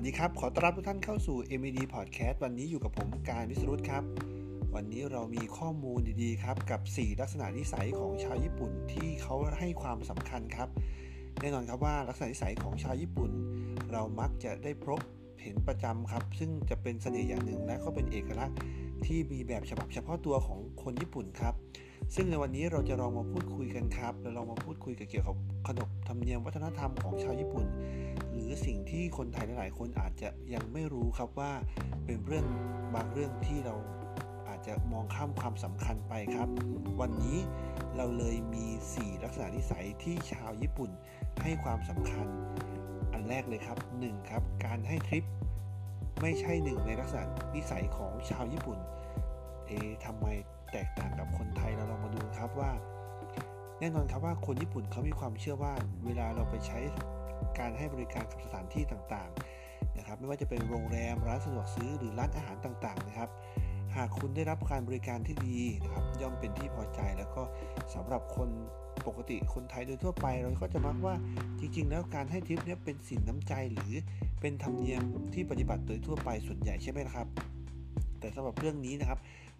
วัสดีครับ ขอต้อนรับทุกท่านเข้าสู่ MED Podcast วันนี้อยู่กับผมการวิสรุตครับ วันนี้เรามีข้อมูลดีๆครับ กับ 4 ลักษณะนิสัยของชาวญี่ปุ่นที่เขาให้ความสำคัญครับ แน่นอนครับว่าลักษณะนิสัยของชาวญี่ปุ่น เรามักจะได้พบเห็นประจำครับ ซึ่งจะเป็นเสน่ห์อย่างหนึ่งและก็เป็นเอกลักษณ์ที่มีแบบฉบับเฉพาะตัวของคนญี่ปุ่นครับ ซึ่งในวันนี้เราจะลองมาพูดคุยกันครับเราลองมาพูดคุยเกี่ยวกับขนบธรรมเนียมวัฒนธรรมของชาวญี่ปุ่น คนไทยหลายๆ คนอาจจะยังไม่รู้ครับว่าเป็นเรื่องบางเรื่องที่เราอาจจะมองข้ามความสำคัญไปครับ วันนี้เราเลยมี 4 ลักษณะนิสัยที่ชาวญี่ปุ่นให้ความสำคัญ อันแรกเลยครับ 1. ครับ การให้ทริป ไม่ใช่หนึ่งในลักษณะนิสัยของชาวญี่ปุ่น เอ๊ะทำไมแตกต่างกับคนไทยเราลองมาดูครับว่า แน่นอนครับว่าคนญี่ปุ่นเขามีความเชื่อว่า เวลาเราไปใช้ การให้บริการกับสถานที่ต่างๆนะครับไม่ว่าจะเป็นโรงแรมร้านสะดวกซื้อหรือร้านอาหารต่างๆนะครับ หากคุณได้รับการบริการที่ดีนะครับย่อมเป็นที่พอใจแล้วก็สำหรับคนปกติคนไทยโดยทั่วไป เราก็จะมักว่าจริง ๆ แล้วการให้ทิปเนี่ยเป็นสินน้ำใจหรือเป็นธรรมเนียมที่ปฏิบัติโดยทั่วไปส่วนใหญ่ใช่ไหมครับ แต่สำหรับเรื่องนี้นะครับ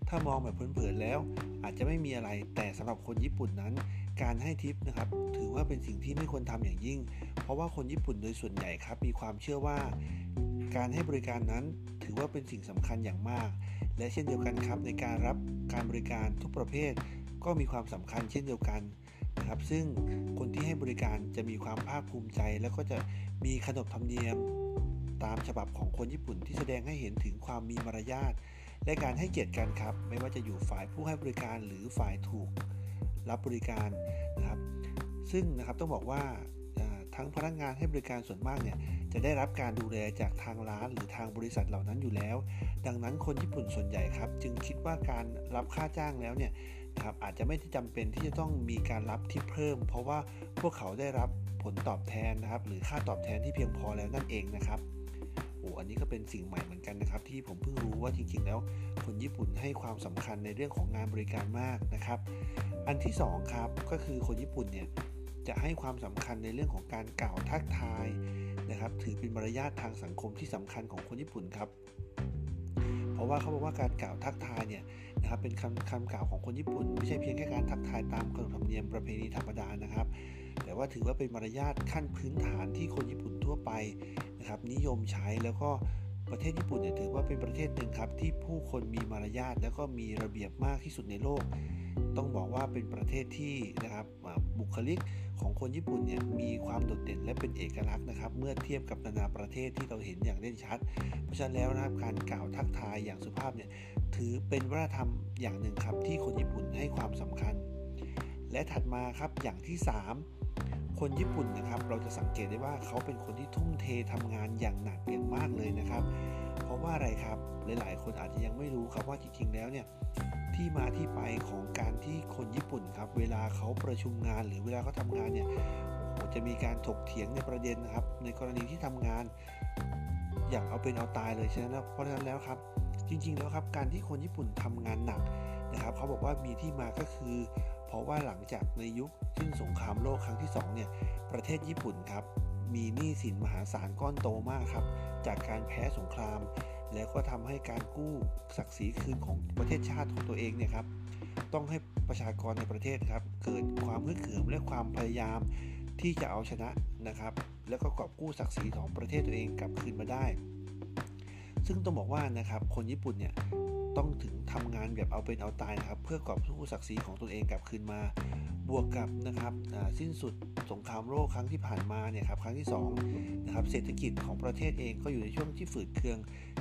ถ้ามองแบบเผินๆแล้ว อาจจะไม่มีอะไรแต่สำหรับคนญี่ปุ่นนั้น การให้ทิปนะครับ ถือว่าเป็นสิ่งที่ไม่ควรทำอย่างยิ่ง เพราะว่าคนญี่ปุ่นโดยส่วนใหญ่ครับ มีความเชื่อว่า การให้บริการนั้นถือว่าเป็นสิ่งสำคัญอย่างมาก และเช่นเดียวกันครับ ในการรับการบริการทุกประเภท ก็มีความสำคัญเช่นเดียวกันนะครับ ซึ่งคนที่ให้บริการจะมีความภาคภูมิใจ แล้วก็จะมีขนบธรรมเนียม ตามฉบับของคนญี่ปุ่นที่แสดงให้เห็นถึงความมีมารยาทและการให้เกียรติกันครับ ไม่ว่าจะอยู่ฝ่ายผู้ให้บริการหรือฝ่ายถูก รับบริการนะครับซึ่งนะครับต้องบอกว่าทั้งพนักงานให้บริการส่วนมากเนี่ยจะได้รับการดูแลจากทางร้านหรือทางบริษัทเหล่านั้นอยู่แล้ว ดังนั้นคนญี่ปุ่นส่วนใหญ่ครับ จึงคิดว่าการรับค่าจ้างแล้วเนี่ยนะครับอาจจะไม่ได้จำเป็นที่จะต้องมีการรับที่เพิ่ม เพราะว่าพวกเขาได้รับผลตอบแทนนะครับ หรือค่าตอบแทนที่เพียงพอแล้วนั่นเองนะครับ โอ้อันนี้ก็เป็นสิ่งใหม่เหมือนกันนะครับ ที่ผมเพิ่งรู้ว่าจริงๆ แล้วคนญี่ปุ่นให้ความสำคัญในเรื่องของงานบริการมากนะครับ อันที่2ครับก็คือคนญี่ปุ่นเนี่ยจะให้ความสำคัญในเรื่องของการกล่าวทักทายนะครับ ถือเป็นมารยาททางสังคมที่สำคัญของคนญี่ปุ่นครับ เพราะว่าเขาบอกว่าการกล่าวทักทายเนี่ยนะครับเป็นคำคำกล่าวของคนญี่ปุ่น ไม่ใช่เพียงแค่การทักทายตามขนบธรรมเนียมประเพณีธรรมดานะครับ แต่ว่าถือว่าเป็นมารยาทขั้นพื้นฐานที่คนญี่ปุ่นทั่วไปนะครับนิยมใช้แล้วก็ประเทศญี่ปุ่นเนี่ยถือว่าเป็นประเทศหนึ่งครับที่ผู้คนมีมารยาทแล้วก็มีระเบียบมากที่สุดในโลก ต้องบอกว่าเป็นประเทศที่นะครับบุคลิกของคนญี่ปุ่นเนี่ยมีความโดดเด่นและเป็นเอกลักษณ์นะครับ เมื่อเทียบกับนานาประเทศที่เราเห็นอย่างเด่นชัด เพราะฉะนั้นแล้วนะครับการกล่าวทักทายอย่างสุภาพเนี่ยถือเป็นวัฒนธรรมอย่างหนึ่งครับที่คนญี่ปุ่นให้ความสำคัญ และถัดมาครับอย่างที่ 3 คนญี่ปุ่นนะครับ เราจะสังเกตได้ว่าเขาเป็นคนที่ทุ่มเททำงานอย่างหนักอย่างมากเลยนะครับ เพราะว่าอะไรครับหลายๆ คนอาจจะยังไม่รู้ครับว่าจริงๆแล้วเนี่ย ที่มาที่ไปของการที่คนญี่ปุ่นครับ เวลาเขาประชุมงานหรือเวลาเขาทางานเนี่ยจะมีการถกเถียงในประเด็นนะครับ ในกรณีที่ทำงาน อย่างเอาเป็นเอาตายเลยฉะนั้นเพราะฉะนั้นแล้วครับ จริง ๆ แล้วครับ การที่คนญี่ปุ่นทำงานหนักนะครับ เขาบอกว่ามีที่มาก็คือ เพราะว่าหลังจากในยุคสิ้นสงครามโลกครั้งที่2เนี่ยประเทศญี่ปุ่นครับมีหนี้สินมหาศาลก้อนโตมากครับ จากการแพ้สงคราม แล้วก็ทำให้การกู้ศักดิ์ศรีคืนของประเทศชาติของตัวเองเนี่ยครับต้องให้ประชากรในประเทศครับ เกิดความฮึกเหิมและความพยายามที่จะเอาชนะนะครับ แล้วก็กอบกู้ศักดิ์ศรีของประเทศตัวเองกลับคืนมาได้ ซึ่งต้องบอกว่านะครับคนญี่ปุ่นเนี่ย ต้องถึงทำงานแบบเอาเป็นเอาตายนะครับ เพื่อกอบกู้ศักดิ์ศรีของตนเองกลับคืนมา บวกกับนะครับสิ้นสุดสงครามโลกครั้งที่ผ่านมาเนี่ยครับครั้งที่2นะครับเศรษฐกิจของประเทศเองก็อยู่ในช่วงที่ฝืดเคือง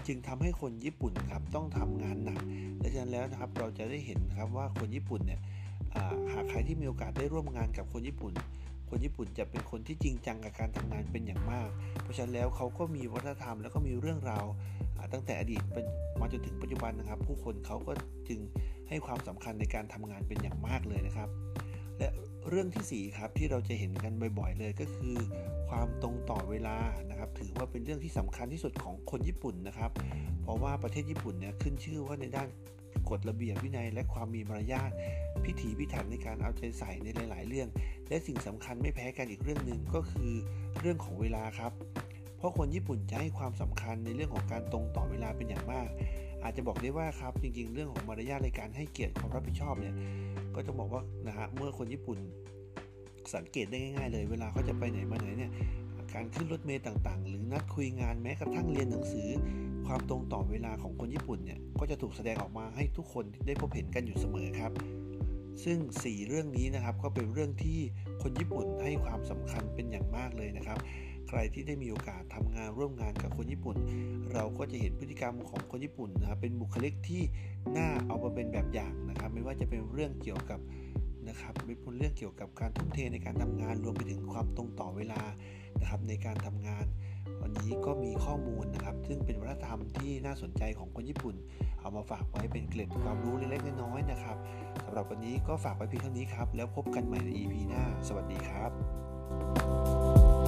จึงทำให้คนญี่ปุ่นครับต้องทำงานหนักและฉะนั้นแล้วนะครับเราจะได้เห็นครับว่าคนญี่ปุ่นเนี่ยหากใครที่มีโอกาสได้ร่วมงานกับคนญี่ปุ่น คนญี่ปุ่นจะเป็นคนที่จริงจังกับการทำงานเป็นอย่างมาก เพราะฉะนั้นแล้วเขาก็มีวัฒนธรรมแล้วก็มีเรื่องราว ตั้งแต่อดีตมาจนถึงปัจจุบันนะครับ ผู้คนเขาก็จึงให้ความสำคัญในการทำงานเป็นอย่างมากเลยนะครับ และเรื่องที่4ครับที่เราจะเห็นกันบ่อยๆ เลยก็คือ ความตรงต่อเวลานะครับ ถือว่าเป็นเรื่องที่สำคัญที่สุดของคนญี่ปุ่นนะครับ เพราะว่าประเทศญี่ปุ่นเนี่ยขึ้นชื่อว่าในด้านกฎระเบียบวินัย และความมีมารยาทพิถีพิถันในการเอาใจใส่ในหลาย ๆ เรื่อง และสิ่งสำคัญไม่แพ้กันอีกเรื่องหนึ่งก็คือเรื่องของเวลาครับ เพราะคนญี่ปุ่นจะให้ความสำคัญในเรื่องของการตรงต่อเวลาเป็นอย่างมาก อาจจะบอกได้ว่าครับจริง ๆ เรื่องของมารยาทในการให้เกียรติความรับผิดชอบเนี่ยก็จะบอกว่านะฮะเมื่อคนญี่ปุ่นสังเกตได้ง่ายๆเลย เวลาเขาจะไปไหนมาไหนเนี่ยการขึ้นรถเมล์ต่างๆ หรือนัดคุยงานแม้กระทั่งเรียนหนังสือ ความตรงต่อเวลาของคนญี่ปุ่นเนี่ยก็จะถูกแสดงออกมาให้ทุกคนได้พบเห็นกันอยู่เสมอครับ ซึ่ง 4 เรื่องนี้นะครับก็เป็นเรื่องที่คนญี่ปุ่นให้ความสำคัญเป็นอย่างมากเลยนะครับ ใครที่ได้มีโอกาสทำงานร่วมงานกับคนญี่ปุ่น เราก็จะเห็นพฤติกรรมของคนญี่ปุ่นนะครับเป็นบุคลิกที่น่าเอามาเป็นแบบอย่างนะครับ ไม่ว่าจะเป็นเรื่องเกี่ยวกับนะครับเป็นเรื่องเกี่ยวกับการทุ่มเทในการทำงานรวมไปถึงความตรงต่อเวลานะครับในการทำงาน วันนี้ก็มีข้อมูลนะครับ ซึ่งเป็นวัฒนธรรมที่น่าสนใจของคนญี่ปุ่น เอามาฝากไว้เป็นเกล็ดความรู้เล็กๆน้อยๆนะครับสำหรับวันนี้ก็ฝากไว้เพียงเท่านี้ครับ แล้วพบกันใหม่ใน EP หน้า สวัสดีครับ